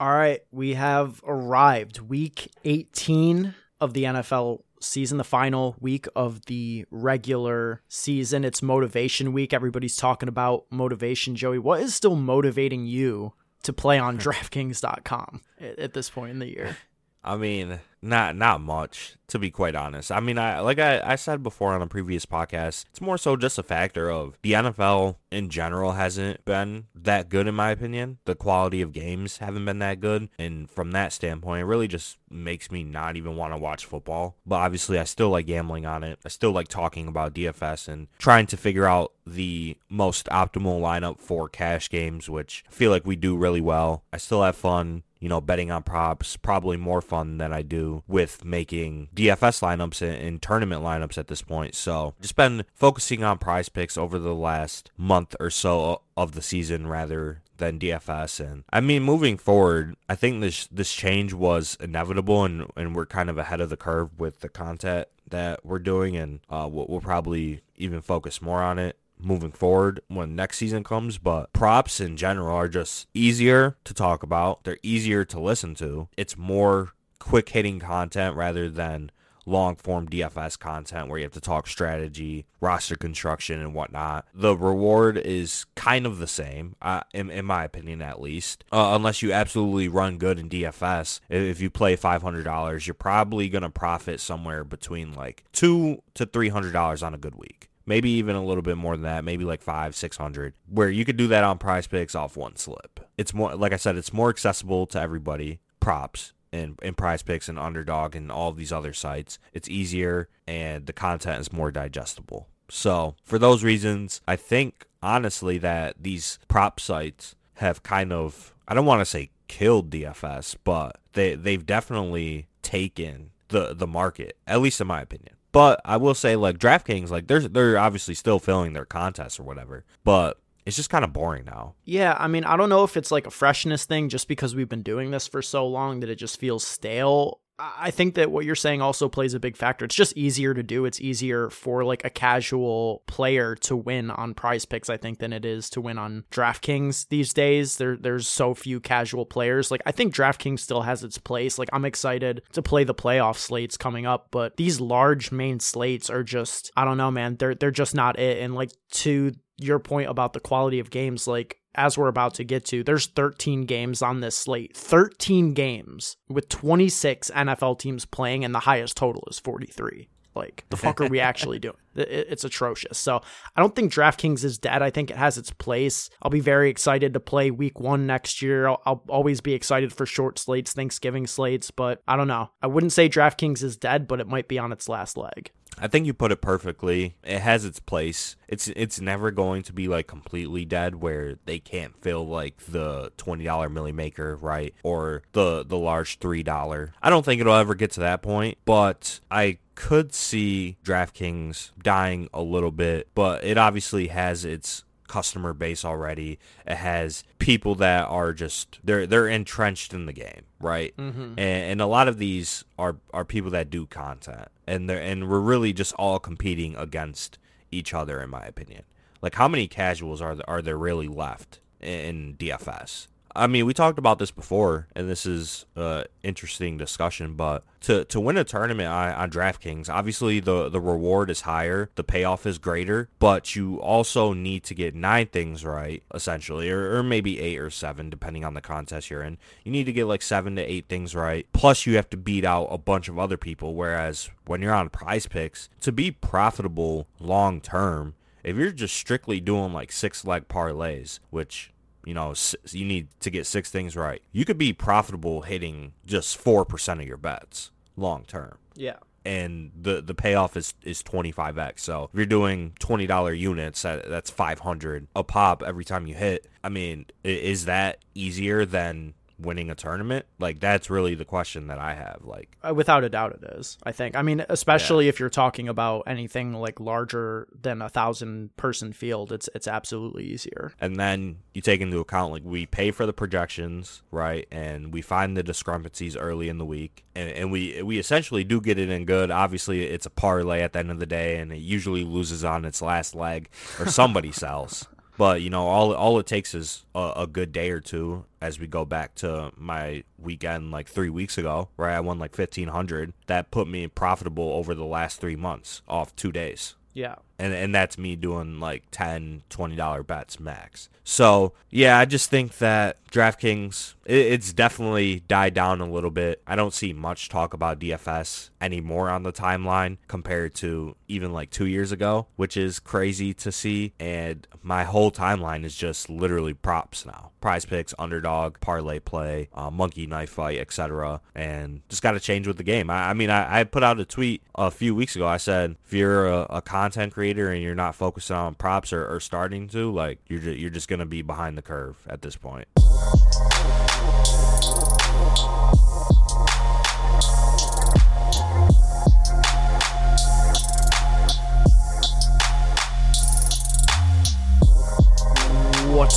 All right, we have arrived. Week 18 of the NFL season, the final week of the regular season. It's motivation week. Everybody's talking about motivation. Joey, what is still motivating you to play on DraftKings.com at, at this point in the year? I mean, not not much to be quite honest. I mean, I like I, I said before on a previous podcast, it's more so just a factor of the NFL in general hasn't been that good in my opinion. The quality of games haven't been that good, and from that standpoint, it really just makes me not even want to watch football. But obviously, I still like gambling on it. I still like talking about DFS and trying to figure out the most optimal lineup for cash games, which I feel like we do really well. I still have fun you know, betting on props, probably more fun than I do with making DFS lineups and, and, tournament lineups at this point. So just been focusing on prize picks over the last month or so of the season rather than DFS. And I mean, moving forward, I think this this change was inevitable, and and we're kind of ahead of the curve with the content that we're doing, and uh, we'll, we'll probably even focus more on it moving forward when next season comes, but props in general are just easier to talk about. They're easier to listen to. It's more quick hitting content rather than long form DFS content where you have to talk strategy, roster construction, and whatnot. The reward is kind of the same, uh, in, in my opinion, at least. Uh, unless you absolutely run good in DFS, if you play $500, you're probably going to profit somewhere between like two to $300 on a good week maybe even a little bit more than that, maybe like five, six hundred, where you could do that on prize picks off one slip. It's more, like I said, it's more accessible to everybody. Props and, and prize picks and underdog and all these other sites. It's easier and the content is more digestible. So for those reasons, I think honestly that these prop sites have kind of, I don't want to say killed DFS, but they, they've definitely taken the, the market, at least in my opinion. But I will say, like DraftKings, like they're they're obviously still filling their contests or whatever. But it's just kind of boring now. Yeah, I mean, I don't know if it's like a freshness thing just because we've been doing this for so long that it just feels stale I think that what you're saying also plays a big factor. It's just easier to do. It's easier for like a casual player to win on prize picks, I think, than it is to win on DraftKings these days. There there's so few casual players. Like I think DraftKings still has its place. Like I'm excited to play the playoff slates coming up, but these large main slates are just I don't know, man. They're they're just not it. And like to your point about the quality of games, like as we're about to get to, there's 13 games on this slate. 13 games with 26 NFL teams playing, and the highest total is 43. Like, the fuck are we actually doing? It's atrocious. So, I don't think DraftKings is dead. I think it has its place. I'll be very excited to play week one next year. I'll, I'll always be excited for short slates, Thanksgiving slates, but I don't know. I wouldn't say DraftKings is dead, but it might be on its last leg. I think you put it perfectly. It has its place. It's it's never going to be like completely dead where they can't fill like the twenty dollar milli maker, right? Or the the large three dollar. I don't think it'll ever get to that point, but I could see DraftKings dying a little bit, but it obviously has its customer base already. It has people that are just they're they're entrenched in the game, right? Mm-hmm. And, and a lot of these are are people that do content, and they're and we're really just all competing against each other, in my opinion. Like, how many casuals are there, are there really left in DFS? I mean, we talked about this before, and this is an interesting discussion. But to to win a tournament on, on DraftKings, obviously the the reward is higher, the payoff is greater, but you also need to get nine things right, essentially, or, or maybe eight or seven, depending on the contest you're in. You need to get like seven to eight things right. Plus, you have to beat out a bunch of other people. Whereas when you're on Prize Picks, to be profitable long term, if you're just strictly doing like six leg parlays, which you know, you need to get six things right. You could be profitable hitting just 4% of your bets long term. Yeah. And the the payoff is is 25x. So if you're doing $20 units, that, that's 500 a pop every time you hit. I mean, is that easier than winning a tournament? Like that's really the question that I have. Like uh, without a doubt, it is. I think. I mean, especially yeah. if you're talking about anything like larger than a thousand person field, it's it's absolutely easier. And then you take into account like we pay for the projections, right? And we find the discrepancies early in the week, and, and we we essentially do get it in good. Obviously, it's a parlay at the end of the day, and it usually loses on its last leg, or somebody sells. But you know, all all it takes is a, a, good day or two. As we go back to my weekend like three weeks ago, where I won like fifteen hundred, that put me profitable over the last three months off two days. Yeah and and that's me doing like 10 20 dollar bets max. So yeah i just think that draftkings it, it's definitely died down a little bit. I don't see much talk about dfs anymore on the timeline compared to even like two years ago which is crazy to see. And my whole timeline is just literally props now. Prize picks underdog parlay play uh, monkey knife fight etc and just got to change with the game. I, I mean I, I, put out a tweet a few weeks ago. I said if you're a, a content creator and you're not focusing on props or, or starting to, like you're you're just gonna be behind the curve at this point.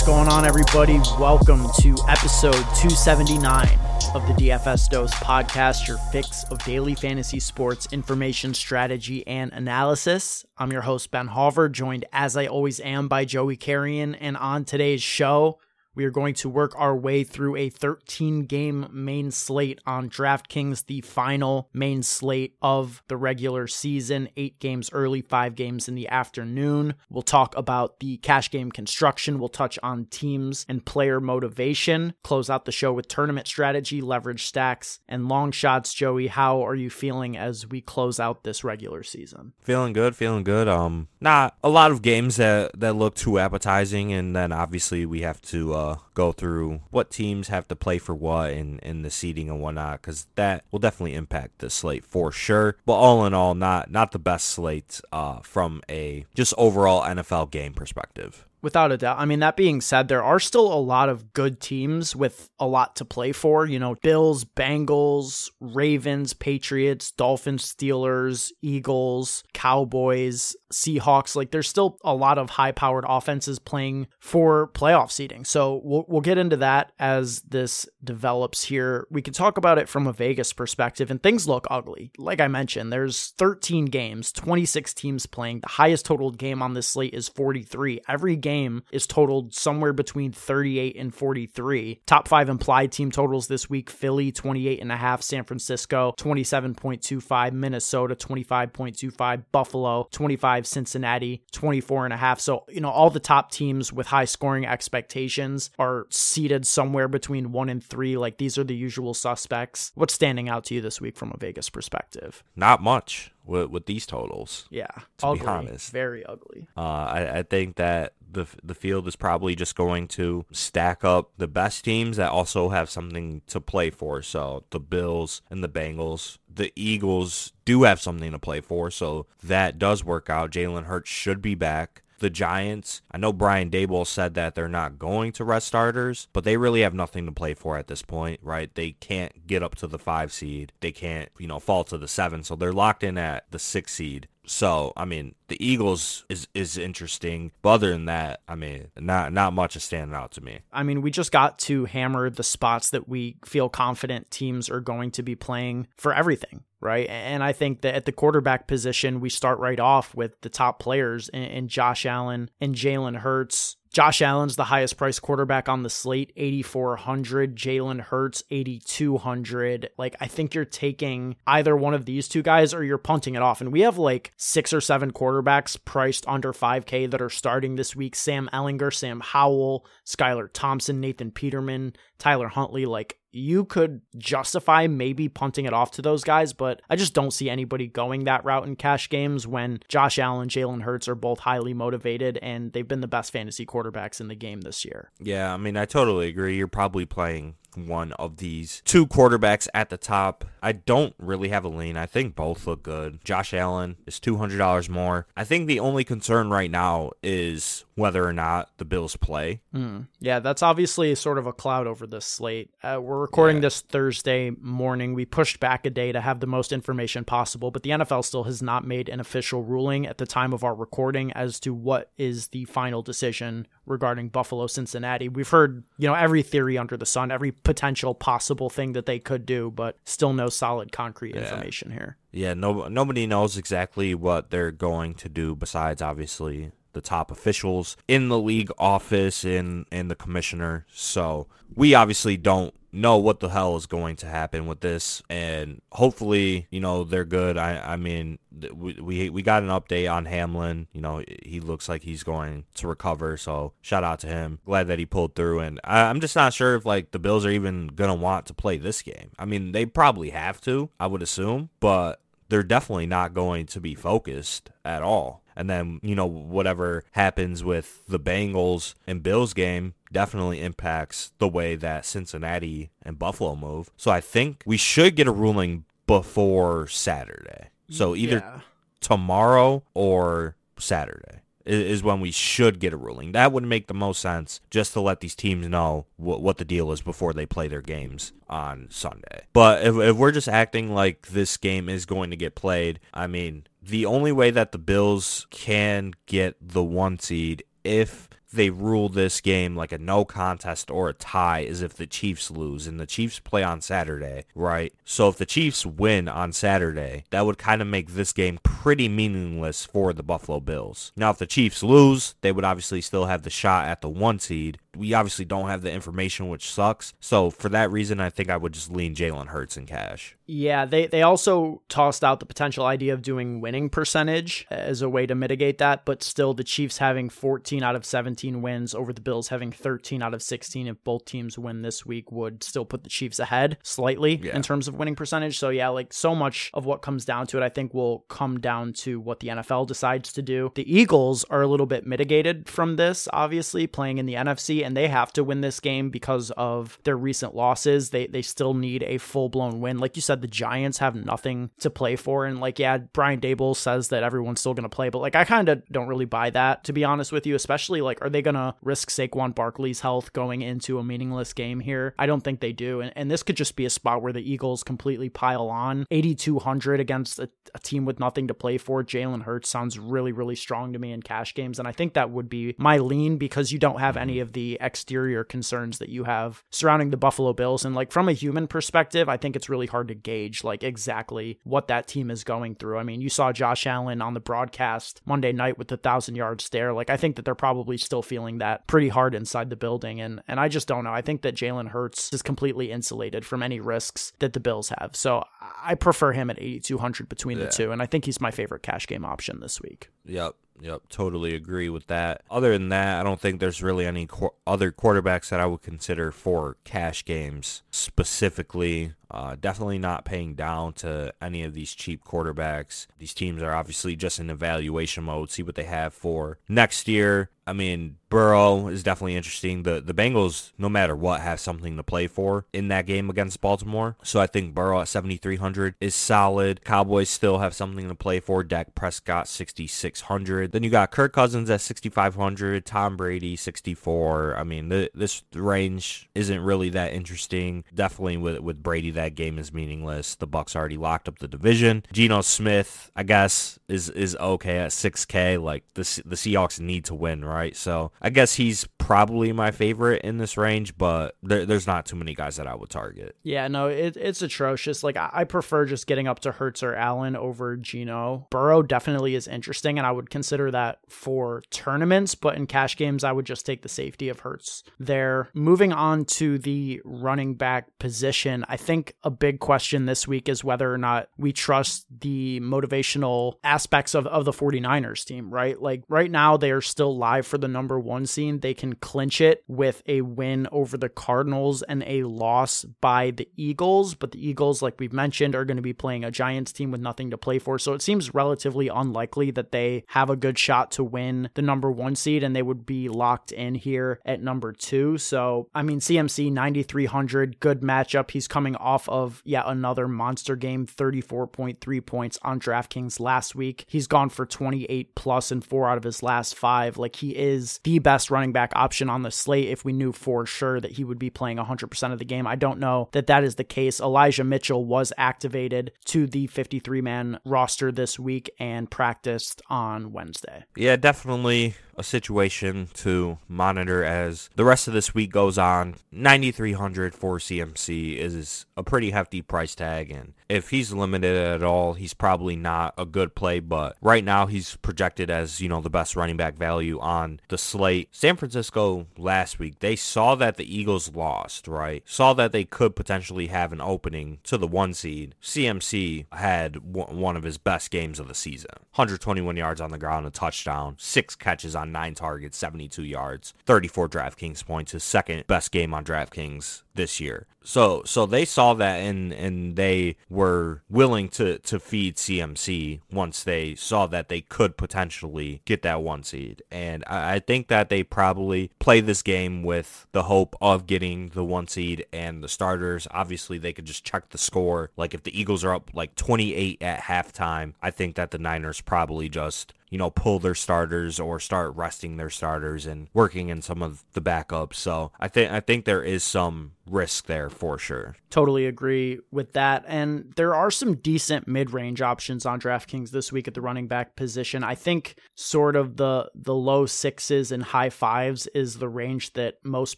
What's going on, everybody? Welcome to episode 279 of the DFS Dose podcast, your fix of daily fantasy sports information, strategy, and analysis. I'm your host, Ben Hauver, joined as I always am by Joey Carrion. And on today's show, we are going to work our way through a 13 game main slate on DraftKings, the final main slate of the regular season. Eight games early, five games in the afternoon. We'll talk about the cash game construction. We'll touch on teams and player motivation. Close out the show with tournament strategy, leverage stacks, and long shots. Joey, how are you feeling as we close out this regular season? Feeling good, feeling good. Um, not a lot of games that that look too appetizing, and then obviously we have to. Uh, uh, go through what teams have to play for what and, and the seeding and whatnot, because that will definitely impact the slate for sure. But all in all, not not the best slate uh, from a just overall NFL game perspective. Without a doubt. I mean, that being said, there are still a lot of good teams with a lot to play for. You know, Bills, Bengals, Ravens, Patriots, Dolphins, Steelers, Eagles, Cowboys, Seahawks. Like, there's still a lot of high powered offenses playing for playoff seeding. So we'll, we'll get into that as this develops here. We can talk about it from a Vegas perspective, and things look ugly. Like I mentioned, there's 13 games, 26 teams playing. The highest totaled game on this slate is 43. Every game game is totaled somewhere between 38 and 43. Top five implied team totals this week Philly 28 and a half, San Francisco 27.25, Minnesota 25.25, Buffalo 25, Cincinnati 24 and a half. So, you know, all the top teams with high scoring expectations are seated somewhere between one and three. Like these are the usual suspects. What's standing out to you this week from a Vegas perspective? Not much with, with these totals. Yeah, to ugly, be honest, very ugly. Uh, I, I think that the the field is probably just going to stack up the best teams that also have something to play for. So the Bills and the Bengals, the Eagles do have something to play for, so that does work out. Jalen Hurts should be back the Giants. I know Brian Daboll said that they're not going to rest starters, but they really have nothing to play for at this point, right? They can't get up to the five seed. They can't, you know, fall to the seven. So they're locked in at the six seed. So I mean, the Eagles is is interesting, but other than that, I mean, not not much is standing out to me. I mean, we just got to hammer the spots that we feel confident teams are going to be playing for everything, right? And I think that at the quarterback position, we start right off with the top players in Josh Allen and Jalen Hurts. Josh Allen's the highest priced quarterback on the slate, 8,400. Jalen Hurts, 8,200. Like, I think you're taking either one of these two guys or you're punting it off. And we have like six or seven quarterbacks priced under 5K that are starting this week Sam Ehlinger, Sam Howell, Skylar Thompson, Nathan Peterman, Tyler Huntley. Like, you could justify maybe punting it off to those guys, but I just don't see anybody going that route in cash games when Josh Allen, Jalen Hurts are both highly motivated and they've been the best fantasy quarterbacks in the game this year. Yeah, I mean, I totally agree. You're probably playing one of these two quarterbacks at the top. I don't really have a lean. I think both look good. Josh Allen is $200 more. I think the only concern right now is whether or not the Bills play. Mm. Yeah, that's obviously sort of a cloud over this slate. Uh, we're recording yeah. this Thursday morning. We pushed back a day to have the most information possible, but the NFL still has not made an official ruling at the time of our recording as to what is the final decision regarding Buffalo Cincinnati. We've heard, you know, every theory under the sun, every potential possible thing that they could do, but still no solid concrete yeah. information here. Yeah, no nobody knows exactly what they're going to do besides obviously the top officials in the league office and and the commissioner. So we obviously don't know what the hell is going to happen with this. And hopefully you know they're good. I i mean we we, we got an update on hamlin. You know he looks like he's going to recover. So shout out to him. Glad that he pulled through. And I, i'm just not sure if like the bills are even gonna want to play this game. I mean they probably have to i would assume but they're definitely not going to be focused at all and then, you know, whatever happens with the Bengals and Bills game definitely impacts the way that Cincinnati and Buffalo move. So I think we should get a ruling before Saturday. So either yeah. tomorrow or Saturday is when we should get a ruling. That would make the most sense just to let these teams know what, what the deal is before they play their games on Sunday. But if, if we're just acting like this game is going to get played, I mean, the only way that the Bills can get the one seed if they rule this game like a no contest or a tie is if the Chiefs lose and the Chiefs play on Saturday, right? So if the Chiefs win on Saturday, that would kind of make this game pretty meaningless for the Buffalo Bills. Now if the Chiefs lose, they would obviously still have the shot at the 1 seed. We obviously don't have the information which sucks. So for that reason, I think I would just lean Jalen Hurts in cash. Yeah, they they also tossed out the potential idea of doing winning percentage as a way to mitigate that, but still the Chiefs having 14 out of 17 wins over the Bills having 13 out of 16 if both teams win this week would still put the Chiefs ahead slightly yeah. in terms of winning percentage. So yeah, like so much of what comes down to it I think will come down to what the NFL decides to do. The Eagles are a little bit mitigated from this obviously playing in the NFC and they have to win this game because of their recent losses. They they still need a full-blown win. Like you said the Giants have nothing to play for. And like, yeah, Brian Daboll says that everyone's still going to play, but like, I kind of don't really buy that, to be honest with you, especially like, are they going to risk Saquon Barkley's health going into a meaningless game here? I don't think they do. And, and this could just be a spot where the Eagles completely pile on 8,200 against a, a team with nothing to play for. Jalen Hurts sounds really, really strong to me in cash games. And I think that would be my lean because you don't have any of the exterior concerns that you have surrounding the Buffalo Bills. And like, from a human perspective, I think it's really hard to gauge like exactly what that team is going through. I mean, you saw Josh Allen on the broadcast Monday night with the thousand yard stare. Like I think that they're probably still feeling that pretty hard inside the building. And and I just don't know. I think that Jalen Hurts is completely insulated from any risks that the Bills have. So I prefer him at 8,200 between yeah. the two. And I think he's my favorite cash game option this week. Yep. Yep, totally agree with that. Other than that, I don't think there's really any qu- other quarterbacks that I would consider for cash games specifically. Uh, definitely not paying down to any of these cheap quarterbacks. These teams are obviously just in evaluation mode, see what they have for next year. I mean, Burrow is definitely interesting. The the Bengals, no matter what, have something to play for in that game against Baltimore. So I think Burrow at 7,300 is solid. Cowboys still have something to play for. Dak Prescott 6,600. Then you got Kirk Cousins at 6,500. Tom Brady 64. I mean, the, this range isn't really that interesting. Definitely with with Brady, that game is meaningless. The Bucs already locked up the division. Geno Smith, I guess, is is okay at 6K. Like the the Seahawks need to win, right? So I guess he's probably my favorite in this range, but there, there's not too many guys that I would target. Yeah, no, it, it's atrocious. Like I, I prefer just getting up to Hurts or Allen over Geno. Burrow definitely is interesting, and I would consider that for tournaments, but in cash games, I would just take the safety of Hurts there. Moving on to the running back position, I think a big question this week is whether or not we trust the motivational aspects of, of the 49ers team, right? Like right now, they are still live for the number one seed. They can clinch it with a win over the Cardinals and a loss by the Eagles. But the Eagles, like we've mentioned, are going to be playing a Giants team with nothing to play for. So it seems relatively unlikely that they have a good shot to win the number one seed and they would be locked in here at number two. So, I mean, CMC 9,300, good matchup. He's coming off of yet another monster game, 34.3 points on DraftKings last week. He's gone for 28 plus in four out of his last five. Like he is the best running back option on the slate if we knew for sure that he would be playing 100% of the game. I don't know that that is the case. Elijah Mitchell was activated to the 53 man roster this week and practiced on Wednesday. Yeah, definitely a situation to monitor as the rest of this week goes on. 9300 for CMC is a pretty hefty price tag and if he's limited at all, he's probably not a good play, but right now he's projected as, you know, the best running back value on the slate. San Francisco last week, they saw that the Eagles lost, right? Saw that they could potentially have an opening to the 1 seed. CMC had one of his best games of the season. 121 yards on the ground, a touchdown, 6 catches on 9 targets, 72 yards, 34 DraftKings points, his second best game on DraftKings this year. So so they saw that and and they were willing to to feed CMC once they saw that they could potentially get that one seed. And I, I think that they probably play this game with the hope of getting the one seed and the starters. Obviously they could just check the score. Like if the Eagles are up like 28 at halftime, I think that the Niners probably just you know, pull their starters or start resting their starters and working in some of the backups. So I think I think there is some risk there for sure. Totally agree with that. And there are some decent mid-range options on DraftKings this week at the running back position. I think sort of the the low sixes and high fives is the range that most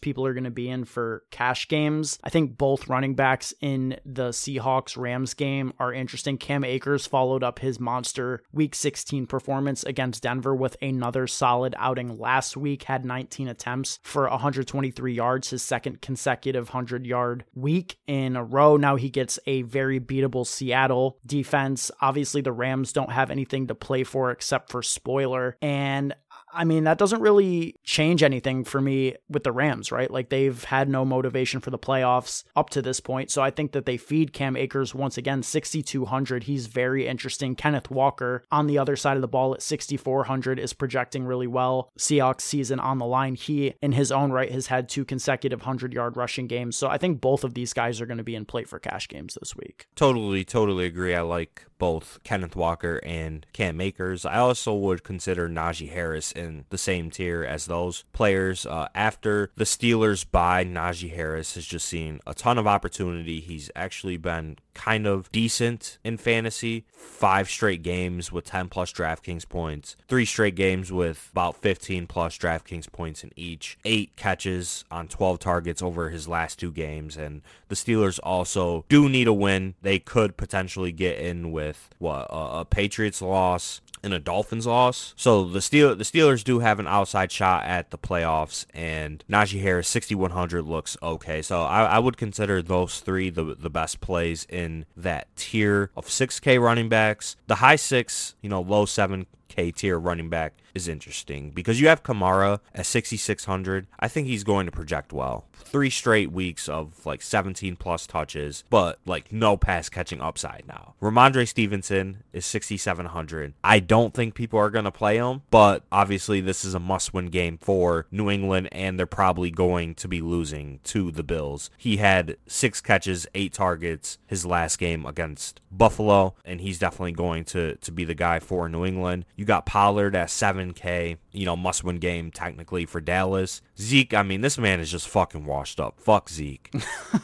people are going to be in for cash games. I think both running backs in the Seahawks Rams game are interesting. Cam Akers followed up his monster week 16 performance against Denver with another solid outing last week, had 19 attempts for 123 yards, his second consecutive 100 yard week in a row. Now he gets a very beatable Seattle defense. Obviously, the Rams don't have anything to play for except for spoiler. And I mean, that doesn't really change anything for me with the Rams, right? Like they've had no motivation for the playoffs up to this point. So I think that they feed Cam Akers once again, 6,200. He's very interesting. Kenneth Walker on the other side of the ball at 6,400 is projecting really well. Seahawks season on the line. He, in his own right, has had two consecutive 100 yard rushing games. So I think both of these guys are going to be in play for cash games this week. Totally, totally agree. I like both Kenneth Walker and Cam Akers. I also would consider Najee Harris the same tier as those players. Uh, after the Steelers bye, Najee Harris has just seen a ton of opportunity. He's actually been kind of decent in fantasy. Five straight games with 10 plus DraftKings points, three straight games with about 15 plus DraftKings points in each, eight catches on 12 targets over his last two games. And the Steelers also do need a win. They could potentially get in with what a, a Patriots loss and a Dolphins loss. So the Steel the Steelers do have an outside shot at the playoffs, and Najee Harris 6100 looks okay. So I, I would consider those three the the best plays in that tier of 6K running backs. The high six, you know, low seven K tier running back is interesting because you have Kamara at 6,600. I think he's going to project well. Three straight weeks of like 17 plus touches, but like no pass catching upside now. Rhamondre Stevenson is 6,700. I don't think people are going to play him, but obviously this is a must win game for New England and they're probably going to be losing to the Bills. He had six catches, eight targets his last game against Buffalo, and he's definitely going to, to be the guy for New England. You got Pollard at 7K, you know, must win game technically for Dallas. Zeke, I mean, this man is just fucking washed up. Fuck Zeke.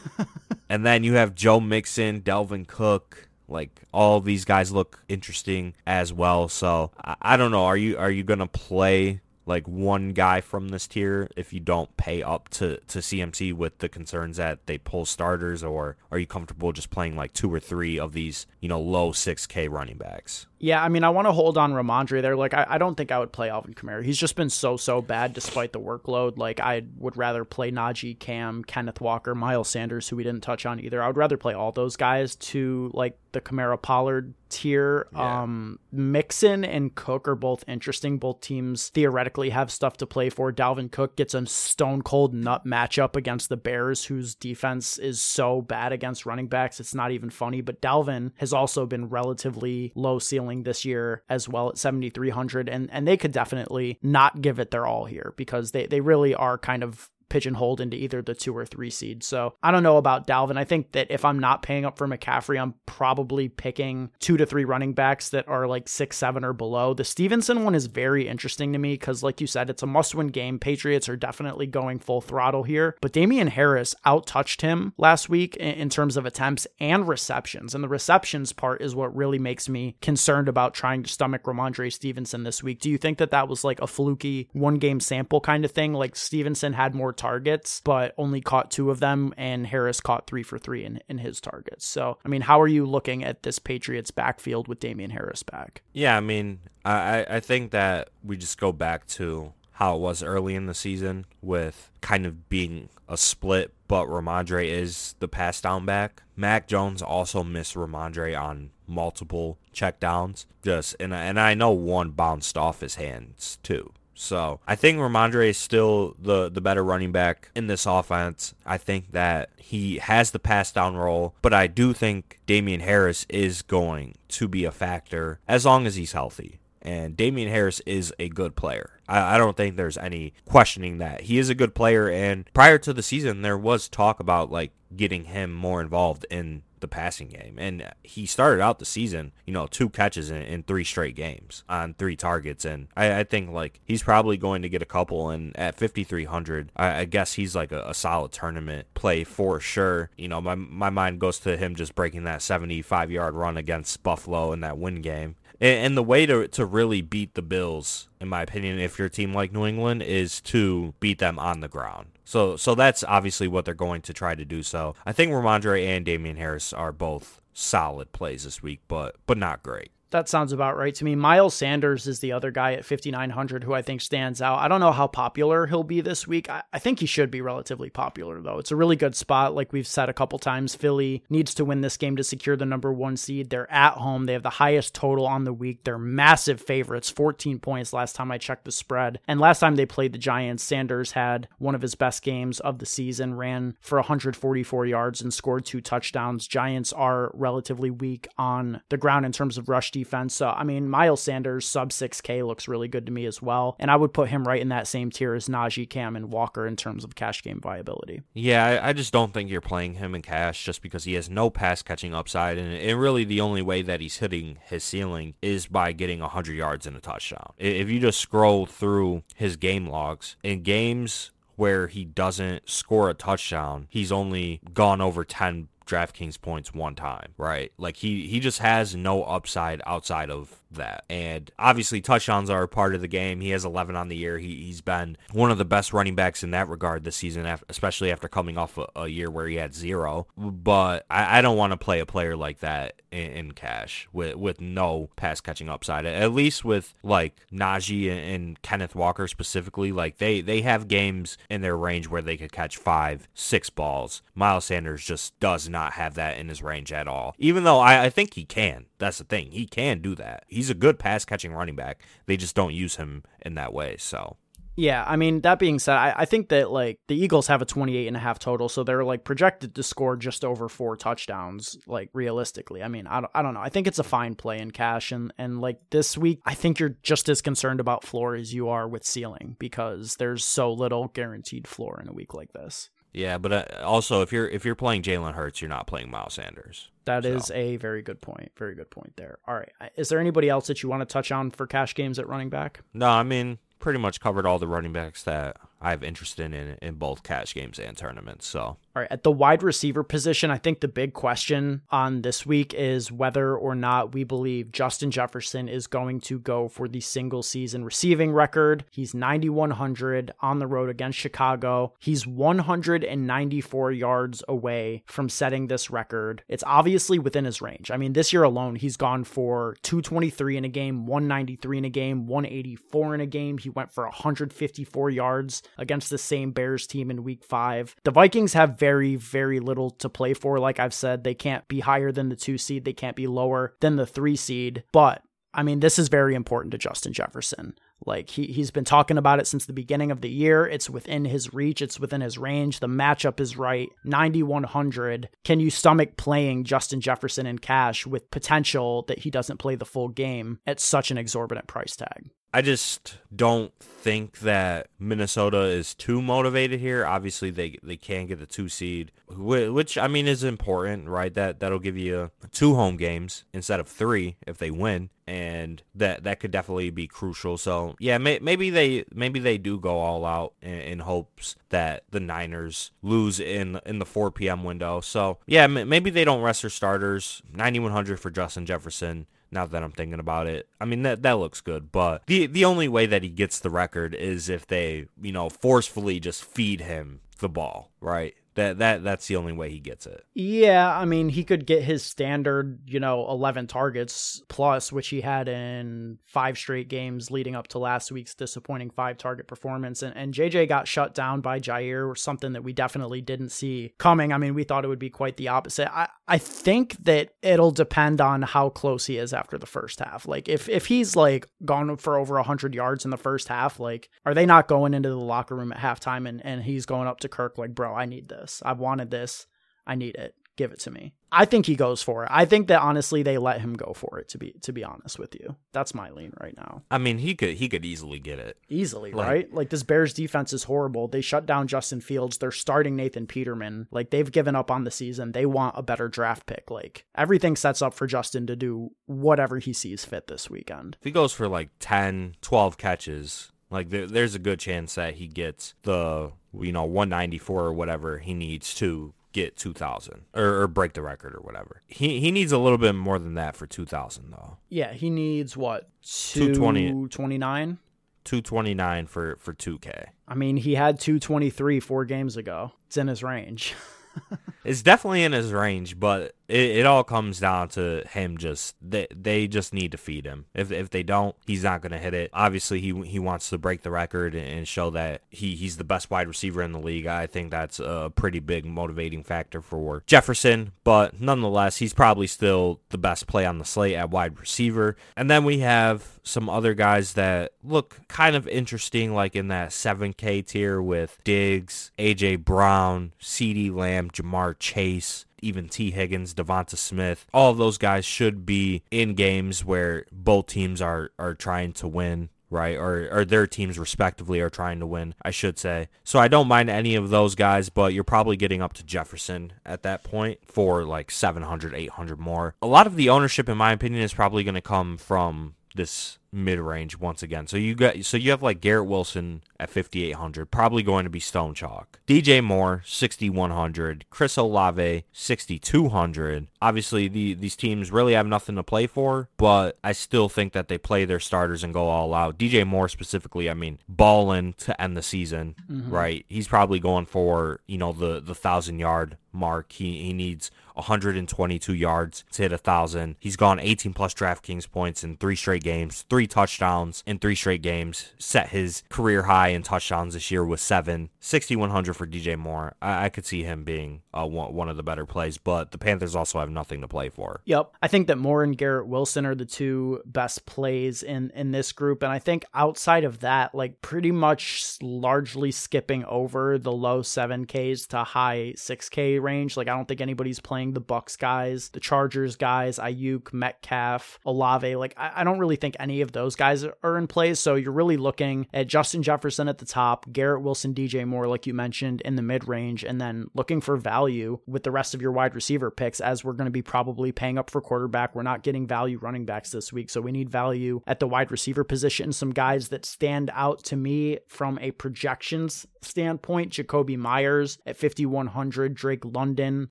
and then you have Joe Mixon, Dalvin Cook. Like all these guys look interesting as well. So I, I don't know. Are you are you gonna play like one guy from this tier if you don't pay up to, to CMC with the concerns that they pull starters, or are you comfortable just playing like two or three of these, you know, low 6K running backs? Yeah, I mean, I want to hold on Rhamondre there. Like, I, I don't think I would play Alvin Kamara. He's just been so, so bad despite the workload. Like, I would rather play Najee, Cam, Kenneth Walker, Miles Sanders, who we didn't touch on either. I would rather play all those guys to, like, the Kamara Pollard tier. Yeah. Um, Mixon and Cook are both interesting. Both teams theoretically have stuff to play for. Dalvin Cook gets a stone cold nut matchup against the Bears, whose defense is so bad against running backs. It's not even funny. But Dalvin has also been relatively low ceiling this year as well at 7,300. And, and they could definitely not give it their all here because they, they really are kind of pigeonholed into either the two or three seed. So I don't know about Dalvin. I think that if I'm not paying up for McCaffrey, I'm probably picking two to three running backs that are like six, seven or below. The Stevenson one is very interesting to me because, like you said, it's a must win game. Patriots are definitely going full throttle here. But Damien Harris out touched him last week in terms of attempts and receptions. And the receptions part is what really makes me concerned about trying to stomach Rhamondre Stevenson this week. Do you think that that was like a fluky one game sample kind of thing? Like Stevenson had more targets, but only caught two of them, and Harris caught three for three in, in his targets. So, I mean, how are you looking at this Patriots backfield with Damien Harris back? Yeah, I mean, I, I think that we just go back to how it was early in the season with kind of being a split, but Rhamondre is the pass down back. Mac Jones also missed Rhamondre on multiple checkdowns. Just and and I know one bounced off his hands too. So I think Rhamondre is still the, the better running back in this offense. I think that he has the pass down role, but I do think Damien Harris is going to be a factor as long as he's healthy. And Damien Harris is a good player. I, I don't think there's any questioning that. He is a good player. And prior to the season, there was talk about like getting him more involved in the passing game. And he started out the season, you know, two catches in, in three straight games on three targets. And I, I, think like he's probably going to get a couple. And at 5,300, I, I, guess he's like a, a, solid tournament play for sure. You know, my, my mind goes to him just breaking that 75 yard run against Buffalo in that win game. And, the way to, to really beat the Bills, in my opinion, if you're a team like New England, is to beat them on the ground. So so that's obviously what they're going to try to do. So I think Rhamondre and Damien Harris are both solid plays this week, but but not great that sounds about right to me. Miles Sanders is the other guy at 5,900 who I think stands out. I don't know how popular he'll be this week. I, I, think he should be relatively popular, though. It's a really good spot. Like we've said a couple times, Philly needs to win this game to secure the number one seed. They're at home. They have the highest total on the week. They're massive favorites, 14 points last time I checked the spread. And last time they played the Giants, Sanders had one of his best games of the season, ran for 144 yards and scored two touchdowns. Giants are relatively weak on the ground in terms of rush defense. So, I mean, Miles Sanders sub 6K looks really good to me as well. And I would put him right in that same tier as Najee, Cam, and Walker in terms of cash game viability. Yeah, I, I just don't think you're playing him in cash just because he has no pass catching upside. And, and really, the only way that he's hitting his ceiling is by getting 100 yards and a touchdown. If you just scroll through his game logs, in games where he doesn't score a touchdown, he's only gone over 10 DraftKings points one time, right? Like he he just has no upside outside of that. And obviously, touchdowns are a part of the game. He has 11 on the year. He, he's been one of the best running backs in that regard this season, especially after coming off a, a year where he had zero. But I, I don't want to play a player like that in, in, cash with, with no pass catching upside. At least with like Najee and, and Kenneth Walker specifically, like they, they have games in their range where they could catch five, six balls. Miles Sanders just does not have that in his range at all, even though I, I think he can. That's the thing. He can do that. He's a good pass catching running back. They just don't use him in that way. So yeah, I mean, that being said, I, I, think that like the Eagles have a 28 and a half total, so they're like projected to score just over four touchdowns, like realistically. I mean, I don't, I don't know. I think it's a fine play in cash. And, and like this week, I think you're just as concerned about floor as you are with ceiling because there's so little guaranteed floor in a week like this. Yeah, but uh, also if you're if you're playing Jalen Hurts, you're not playing Miles Sanders. That so. is a very good point. Very good point there. All right, is there anybody else that you want to touch on for cash games at running back? No, I mean pretty much covered all the running backs that I have interest in in both cash games and tournaments. So all right, at the wide receiver position, I think the big question on this week is whether or not we believe Justin Jefferson is going to go for the single season receiving record. He's 9,100 on the road against Chicago. He's 194 yards away from setting this record. It's obviously within his range. I mean, this year alone, he's gone for 223 in a game, 193 in a game, 184 in a game. He went for 154 yards against the same Bears team in week five. The Vikings have very, very little to play for. Like I've said, they can't be higher than the two seed, they can't be lower than the three seed. But I mean, this is very important to Justin Jefferson. Like he he's been talking about it since the beginning of the year. It's within his reach, it's within his range. The matchup is right. 9100. Can you stomach playing Justin Jefferson in cash with potential that he doesn't play the full game at such an exorbitant price tag? I just don't think that Minnesota is too motivated here. Obviously, they they can't get the two seed, which I mean is important, right? That that'll give you two home games instead of three if they win, and that that could definitely be crucial. So yeah, may, maybe they maybe they do go all out in, in, hopes that the Niners lose in in the 4 p.m. window. So yeah, maybe they don't rest their starters. 9100 for Justin Jefferson now that I'm thinking about it. I mean that that looks good, but the the only way that he gets the record is if they, you know, forcefully just feed him the ball, right? That that that's the only way he gets it. Yeah, I mean, he could get his standard, you know, 11 targets plus which he had in five straight games leading up to last week's disappointing five target performance and and JJ got shut down by Jaire, something that we definitely didn't see coming. I mean, we thought it would be quite the opposite. I I think that it'll depend on how close he is after the first half. Like if if he's like gone for over 100 yards in the first half, like are they not going into the locker room at halftime and and he's going up to Kirk like, "Bro, I need this." This. I've wanted this. I need it. Give it to me. I think he goes for it. I think that honestly they let him go for it to be to be honest with you. That's my lean right now. I mean, he could he could easily get it. Easily, like, right? Like this Bears defense is horrible. They shut down Justin Fields. They're starting Nathan Peterman. Like they've given up on the season. They want a better draft pick. Like everything sets up for Justin to do whatever he sees fit this weekend. If he goes for like 10, 12 catches, like there, there's a good chance that he gets the you know 194 or whatever he needs to get 2000 or, or, break the record or whatever. He he needs a little bit more than that for 2000 though. Yeah, he needs what? 220 229 229 for for 2k. I mean, he had 223 4 games ago. It's in his range. it's definitely in his range, but it, it all comes down to him just they they just need to feed him. If if they don't, he's not going to hit it. Obviously, he he wants to break the record and show that he he's the best wide receiver in the league. I think that's a pretty big motivating factor for Jefferson, but nonetheless, he's probably still the best play on the slate at wide receiver. And then we have some other guys that look kind of interesting, like in that 7K tier with Diggs, AJ Brown, CeeDee Lamb, Ja'Marr Chase even Tee Higgins, Devonta Smith, all those guys should be in games where both teams are are trying to win right? Or, or their teams respectively are trying to win, I should say. So I don't mind any of those guys, but you're probably getting up to Jefferson at that point for like 700, 800 more. A lot of the ownership, in my opinion, is probably going to come from this mid range once again. So you got so you have like Garrett Wilson at 5800, probably going to be stone chalk. DJ Moore 6100, Chris Olave 6200. Obviously the, these teams really have nothing to play for, but I still think that they play their starters and go all out. DJ Moore specifically, I mean, balling to end the season, mm-hmm. right? He's probably going for, you know, the the 1000 yard mark. He he needs 122 yards to hit a thousand. He's gone 18 plus DraftKings points in three straight games, three touchdowns in three straight games. Set his career high in touchdowns this year with seven. 6100 for DJ Moore. I, I could see him being uh, one, of the better plays, but the Panthers also have nothing to play for. Yep, I think that Moore and Garrett Wilson are the two best plays in in this group, and I think outside of that, like pretty much largely skipping over the low seven Ks to high six K range. Like I don't think anybody's playing the Bucs guys, the Chargers guys, Aiyuk, Metcalf, Olave. Like I, I don't really think any of those guys are in place. So you're really looking at Justin Jefferson at the top, Garrett Wilson, DJ Moore, like you mentioned, in the mid range, and then looking for value with the rest of your wide receiver picks as we're going to be probably paying up for quarterback. We're not getting value running backs this week. So we need value at the wide receiver position. Some guys that stand out to me from a projections standpoint Jakobi Meyers at 5,100, Drake London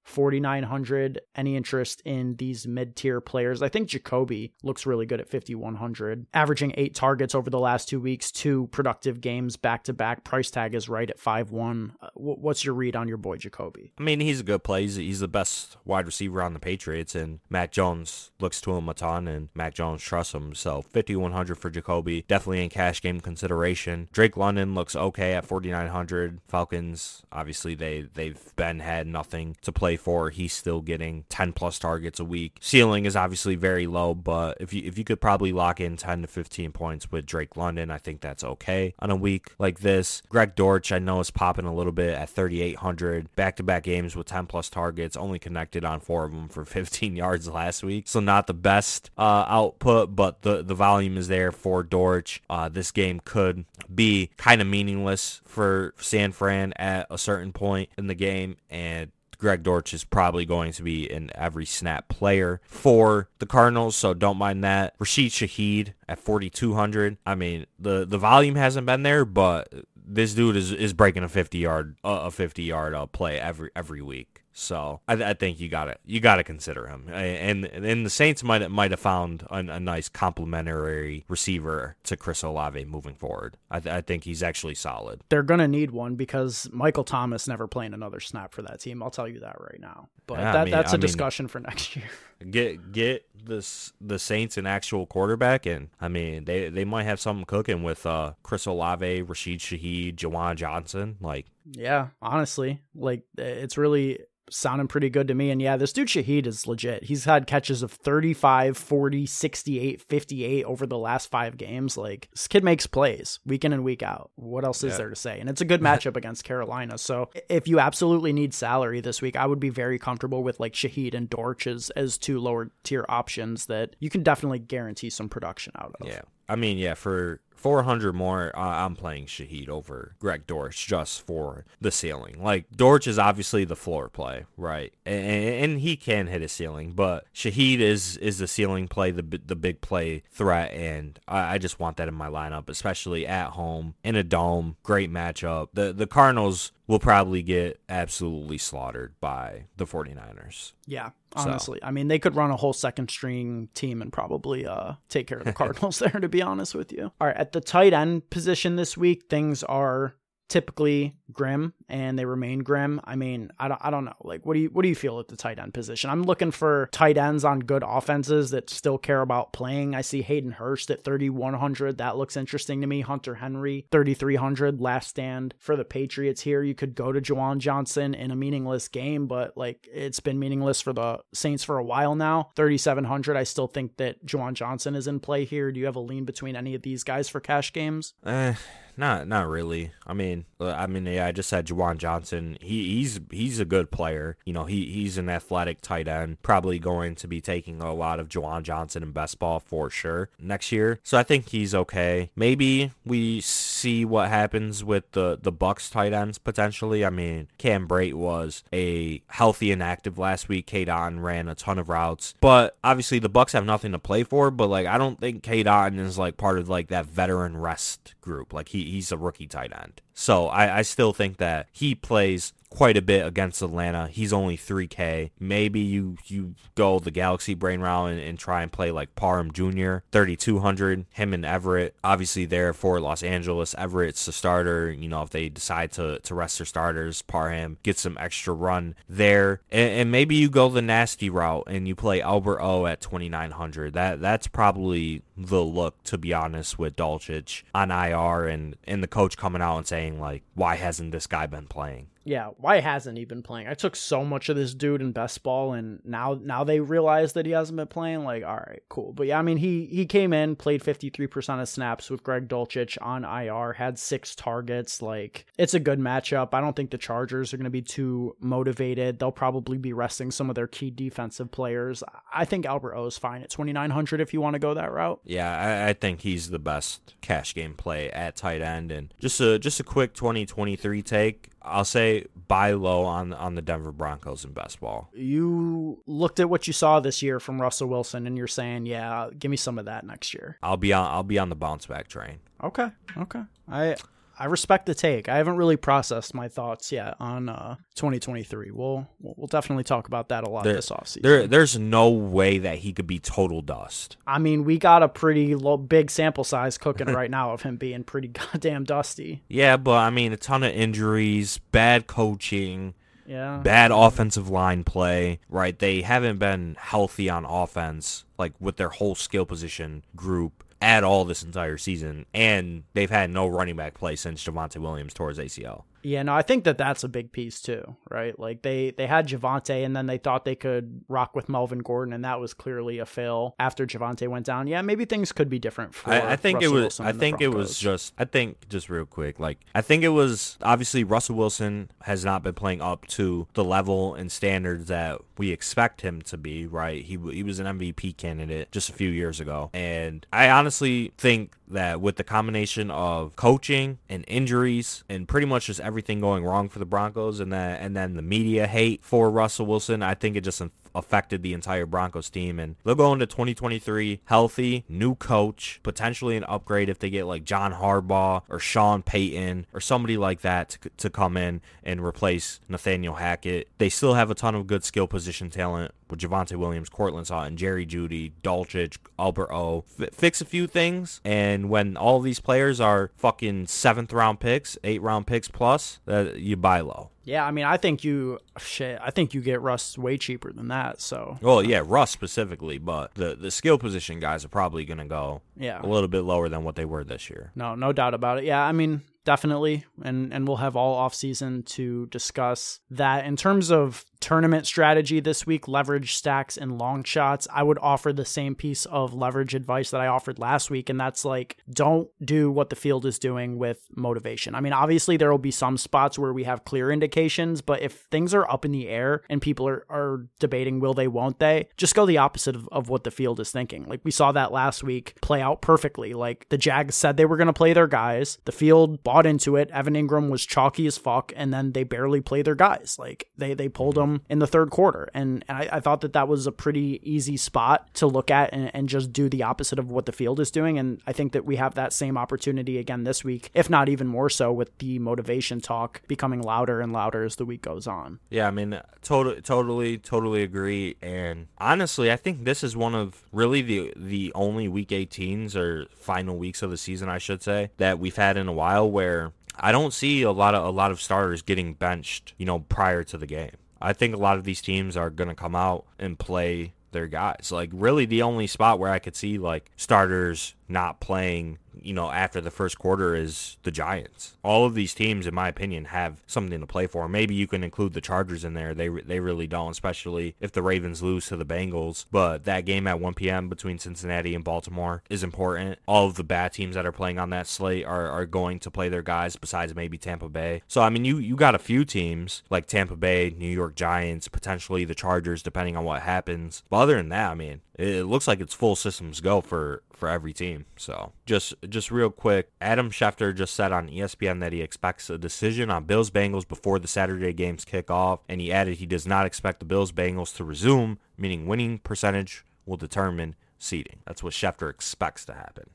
4,900. Any interest in these mid tier players? I think Jakobi looks really good at 5,100, averaging eight targets over the last two weeks, two productive games back to back. Price tag is right at 5 1. Uh, what's your read on your boy Jakobi? I mean, he's a good play. He's, he's the best wide receiver on the Patriots, and Mac Jones looks to him a ton, and Mac Jones trusts him. So 5,100 for Jakobi, definitely in cash game consideration. Drake London looks okay at 4,900. 3800 Falcons. Obviously, they they've been had nothing to play for. He's still getting 10 plus targets a week. Ceiling is obviously very low, but if you if you could probably lock in 10 to 15 points with Drake London, I think that's okay on a week like this. Greg Dortch, I know is popping a little bit at 3800. Back to back games with 10 plus targets, only connected on four of them for 15 yards last week. So not the best uh, output, but the the volume is there for Dortch. Uh, this game could be kind of meaningless for San Fran at a certain point in the game, and Greg Dortch is probably going to be an every snap player for the Cardinals, so don't mind that. Rashid Shaheed at 4,200. I mean, the the volume hasn't been there, but this dude is, is breaking a 50 yard a 50 yard uh, play every every week. So I, I think you got to you got to consider him, and and the Saints might might have found a, a nice complementary receiver to Chris Olave moving forward. I, th- I think he's actually solid. They're gonna need one because Michael Thomas never playing another snap for that team. I'll tell you that right now. But yeah, that, I mean, that's a I discussion mean, for next year. Get get this the Saints an actual quarterback, and I mean they they might have something cooking with uh Chris Olave, Rashid Shaheed, Juwan Johnson. Like yeah, honestly, like it's really sounding pretty good to me. And yeah, this dude Shaheed is legit. He's had catches of 35, 40, 68, 58 over the last five games. Like, this kid makes plays week in and week out. What else is there to say? And it's a good matchup against Carolina. So if you absolutely need salary this week, I would be very comfortable with like Shaheed and Dortch as, as two lower tier options that you can definitely guarantee some production out of. Yeah. I mean, yeah, for 400 more, uh, I'm playing Shaheed over Greg Dortch just for the ceiling. Like, Dortch is obviously the floor play, right? And, and he can hit a ceiling, but Shaheed is is the ceiling play, the the big play threat, and I, I just want that in my lineup, especially at home in a dome. Great matchup. The the Cardinals will probably get absolutely slaughtered by the 49ers. Yeah, honestly. So. I mean, they could run a whole second string team and probably uh, take care of the Cardinals there, to be honest with you. All right, at the tight end position this week, things are typically grim and they remain grim. I mean, I don't I don't know. Like what do you what do you feel at the tight end position? I'm looking for tight ends on good offenses that still care about playing. I see Hayden Hurst at 3100. That looks interesting to me. Hunter Henry 3300 last stand for the Patriots here. You could go to Juwan Johnson in a meaningless game, but like it's been meaningless for the Saints for a while now. 3700. I still think that Juwan Johnson is in play here. Do you have a lean between any of these guys for cash games? Eh, not not really. I mean, I mean, yeah, I just said Juwan Johnson. He he's he's a good player. You know, he he's an athletic tight end. Probably going to be taking a lot of Juwan Johnson in best ball for sure next year. So I think he's okay. Maybe we see what happens with the the Bucs tight ends potentially. I mean, Cam Brate was a healthy and active last week. Cade Otton ran a ton of routes, but obviously the Bucs have nothing to play for. But like, I don't think Cade Otton is like part of like that veteran rest group. Like he he's a rookie tight end. So I, I still think that he plays quite a bit against Atlanta. He's only 3K. Maybe you you go the Galaxy brain route and, and try and play like Parham Jr. 3200. Him and Everett obviously there for Los Angeles. Everett's the starter. You know if they decide to to rest their starters, Parham get some extra run there. And, and maybe you go the nasty route and you play Albert O at 2900. That that's probably the look to be honest with Dulcich on IR and and the coach coming out and saying like why hasn't this guy been playing? Yeah, why hasn't he been playing? I took so much of this dude in best ball, and now now they realize that he hasn't been playing. Like, all right, cool. But yeah, I mean, he he came in, played fifty three percent of snaps with Greg Dulcich on IR, had six targets. Like, it's a good matchup. I don't think the Chargers are going to be too motivated. They'll probably be resting some of their key defensive players. I think Albert O is fine at twenty nine hundred if you want to go that route. Yeah, I, I think he's the best cash game play at tight end, and just a just a quick twenty twenty three take. I'll say buy low on on the Denver Broncos in best ball. You looked at what you saw this year from Russell Wilson, and you're saying, "Yeah, give me some of that next year." I'll be on. I'll be on the bounce back train. Okay. Okay. I I respect the take. I haven't really processed my thoughts yet on uh, 2023. We'll we'll definitely talk about that a lot there, this offseason. There, there's no way that he could be total dust. I mean, we got a pretty low, big sample size cooking right now of him being pretty goddamn dusty. Yeah, but I mean, a ton of injuries, bad coaching. Yeah. Bad offensive line play, right? They haven't been healthy on offense, like with their whole skill position group at all this entire season, and they've had no running back play since Javonte Williams tore his ACL. Yeah, no, I think that that's a big piece too, right? Like they they had Javonte, and then they thought they could rock with Melvin Gordon, and that was clearly a fail after Javonte went down. Yeah, maybe things could be different for. I, I think Russell it was. Wilson I think it was just. I think just real quick. Like I think it was obviously Russell Wilson has not been playing up to the level and standards that we expect him to be. Right. He he was an MVP candidate just a few years ago, and I honestly think that with the combination of coaching and injuries and pretty much just everything going wrong for the Broncos, and then and then the media hate for Russell Wilson, I think it just affected the entire Broncos team. And they'll go into 2023 healthy, new coach, potentially an upgrade if they get like John Harbaugh or Sean Payton or somebody like that to, to come in and replace Nathaniel Hackett. They still have a ton of good skill position talent with Javonte Williams, Courtland Sutton, Jerry Jeudy, Dulcich, Albert O. F- fix a few things, and when all these players are fucking seventh round picks, eight round picks plus, uh, you buy low. Yeah, I mean, I think you shit. I think you get Russ way cheaper than that. So Well, yeah, Russ specifically, but the the skill position guys are probably going to go yeah, a little bit lower than what they were this year. no, no doubt about it. Yeah, I mean, definitely, and and we'll have all off season to discuss that. In terms of tournament strategy this week, leverage stacks and long shots, I would offer the same piece of leverage advice that I offered last week, and that's like don't do what the field is doing with motivation. I mean, obviously there will be some spots where we have clear indications, but if things are up in the air and people are, are debating will they, won't they, just go the opposite of, of what the field is thinking. Like we saw that last week play out perfectly. Like the Jags said they were going to play their guys, the field bought into it. Evan Engram was chalky as fuck, and then they barely play their guys. Like they they pulled them in the third quarter, and, and I, I thought that that was a pretty easy spot to look at and, and just do the opposite of what the field is doing. And I think that we have that same opportunity again this week, if not even more so, with the motivation talk becoming louder and louder as the week goes on. Yeah, I mean, totally, totally, totally agree. And honestly, I think this is one of really the the only Week 18s or final weeks of the season, I should say, that we've had in a while where I don't see a lot of a lot of starters getting benched, you know, prior to the game. I think a lot of these teams are going to come out and play their guys. Like really the only spot where I could see like starters not playing, you know, after the first quarter is the Giants. All of these teams in my opinion have something to play for. Maybe you can include the Chargers in there. They they really don't, especially if the Ravens lose to the Bengals. But that game at 1 p.m. between Cincinnati and Baltimore is important. All of the bad teams that are playing on that slate are, are going to play their guys besides maybe Tampa Bay. So I mean you you got a few teams like Tampa Bay, New York Giants, potentially the Chargers depending on what happens. But other than that, I mean, it, looks like it's full systems go for for every team. So just just real quick, Adam Schefter just said on ESPN that he expects a decision on Bills Bengals before the Saturday games kick off, and he added he does not expect the Bills Bengals to resume, meaning winning percentage will determine seeding. That's what Schefter expects to happen.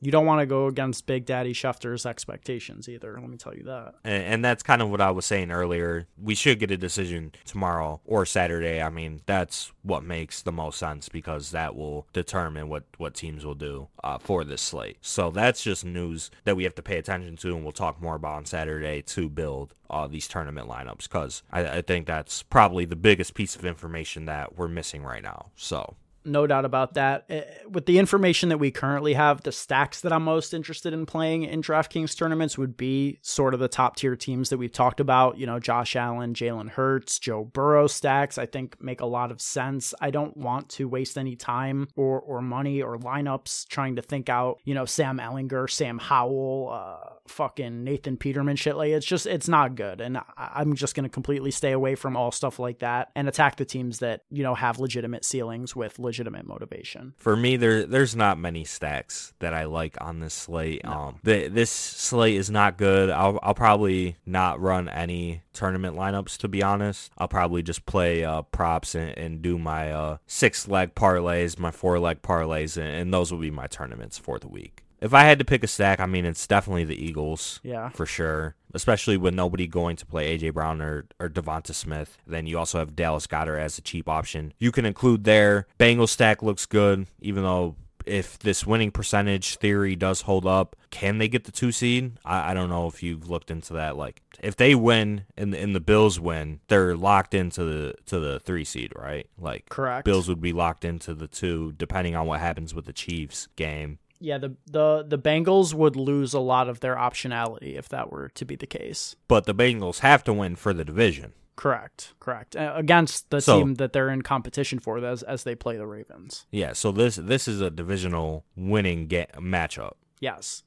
You don't want to go against Big Daddy Schefter's expectations either. Let me tell you that. And, and that's kind of what I was saying earlier. We should get a decision tomorrow or Saturday. I mean, that's what makes the most sense because that will determine what, what teams will do uh, for this slate. So that's just news that we have to pay attention to, and we'll talk more about on Saturday to build uh, these tournament lineups because I, I think that's probably the biggest piece of information that we're missing right now. So no doubt about that. Eh, With the information that we currently have, the stacks that I'm most interested in playing in DraftKings tournaments would be sort of the top tier teams that we've talked about. You know, Josh Allen, Jalen Hurts, Joe Burrow stacks, I think make a lot of sense. I don't want to waste any time or, or money or lineups trying to think out, you know, Sam Ehlinger, Sam Howell, uh, fucking Nathan Peterman shit. Like, it's just, it's not good. And I'm just going to completely stay away from all stuff like that and attack the teams that, you know, have legitimate ceilings with legitimate motivation. For me, there there's not many stacks that I like on this slate. Um, the, this slate is not good. I'll I'll probably not run any tournament lineups to be honest. I'll probably just play uh, props and, and do my uh, six leg parlays, my four leg parlays, and, and those will be my tournaments for the week. If I had to pick a stack, I mean, it's definitely the Eagles. Yeah. For sure. Especially with nobody going to play A.J. Brown or, or DeVonta Smith. Then you also have Dallas Goedert as a cheap option. You can include there. Bengals stack looks good, even though if this winning percentage theory does hold up, can they get the two seed? I, I don't know if you've looked into that. Like, if they win and the, and the Bills win, they're locked into the to the three seed, right? Like, Correct. Bills would be locked into the two, depending on what happens with the Chiefs game. Yeah, the the the Bengals would lose a lot of their optionality if that were to be the case. But the Bengals have to win for the division. Correct, correct. Uh, against the So- team that they're in competition for as as they play the Ravens. Yeah, so this this is a divisional winning ga- matchup. Yes.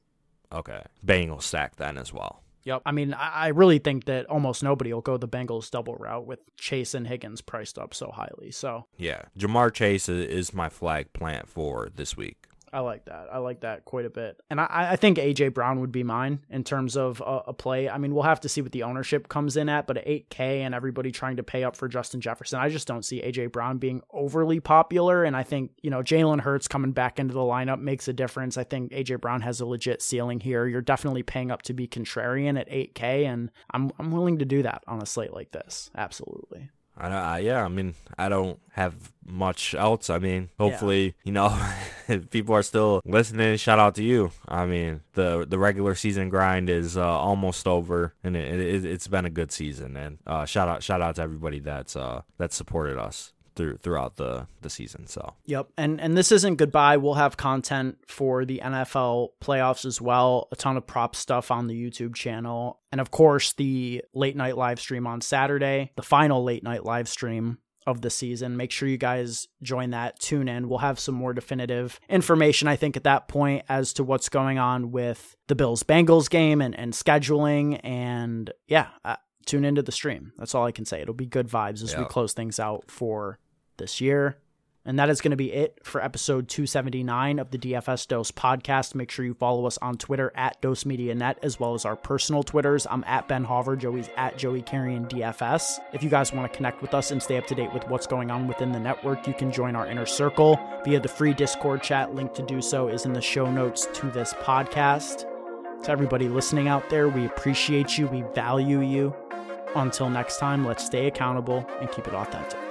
Okay. Bengals stack then as well. Yep. I mean, I I really think that almost nobody will go the Bengals double route with Chase and Higgins priced up so highly. So Yeah. Ja'Marr Chase is my flag plant for this week. I like that. I like that quite a bit. And I, I think AJ Brown would be mine in terms of a, a play. I mean, we'll have to see what the ownership comes in at, but at 8K and everybody trying to pay up for Justin Jefferson, I just don't see AJ Brown being overly popular. And I think, you know, Jalen Hurts coming back into the lineup makes a difference. I think AJ Brown has a legit ceiling here. You're definitely paying up to be contrarian at 8K, and I'm, I'm willing to do that on a slate like this. Absolutely. I, I yeah, I mean, I don't have much else. I mean, hopefully, you know, if people are still listening, shout out to you. I mean, the the regular season grind is uh, almost over, and it, it, it's been a good season. And uh, shout out shout out to everybody that's uh that supported us through throughout the the season. So Yep. And and this isn't goodbye. We'll have content for the NFL playoffs as well. A ton of prop stuff on the YouTube channel. And of course, the late night live stream on Saturday, the final late night live stream of the season. Make sure you guys join that, tune in. We'll have some more definitive information, I think, at that point as to what's going on with the Bills Bengals game and, and scheduling. And yeah, uh, tune into the stream. That's all I can say. It'll be good vibes as we close things out for this year. And that is going to be it for episode 279 of the DFS Dose podcast. Make sure you follow us on Twitter at Dose Media Net as well as our personal Twitters. I'm at Ben Hauver, Joey's at Joey Carrion DFS. If you guys want to connect with us and stay up to date with what's going on within the network, you can join our inner circle via the free Discord chat. Link to do so is in the show notes to this podcast. To everybody listening out there, we appreciate you, we value you. Until next time, let's stay accountable and keep it authentic.